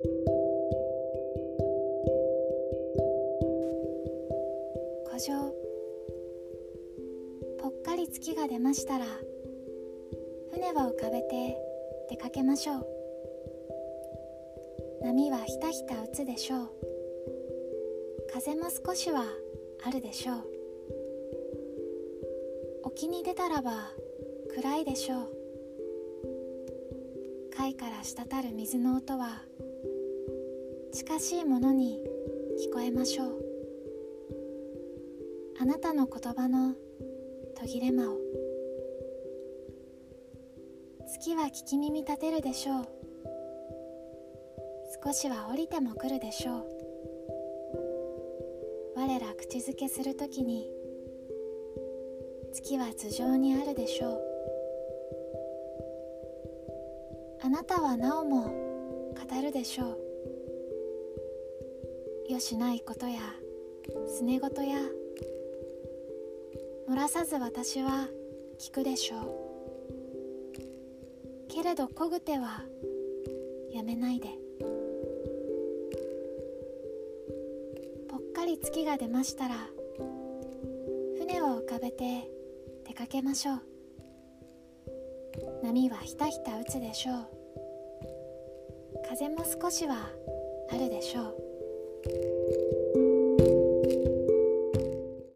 古城。ぽっかり月が出ましたら船を浮かべて出かけましょう。波はひたひた打つでしょう。風も少しはあるでしょう。沖に出たらば暗いでしょう。貝から滴る水の音は近しいものに聞こえましょう。あなたの言葉の途切れ間を。月は聞き耳立てるでしょう。少しは降りても来るでしょう。我ら口づけするときに。月は頭上にあるでしょう。あなたはなおも語るでしょう。よしないことやすねごとや漏らさず私は聞くでしょう。けれどこぐてはやめないで。ぽっかり月が出ましたら船を浮かべて出かけましょう。波はひたひた打つでしょう。風も少しはあるでしょう。Música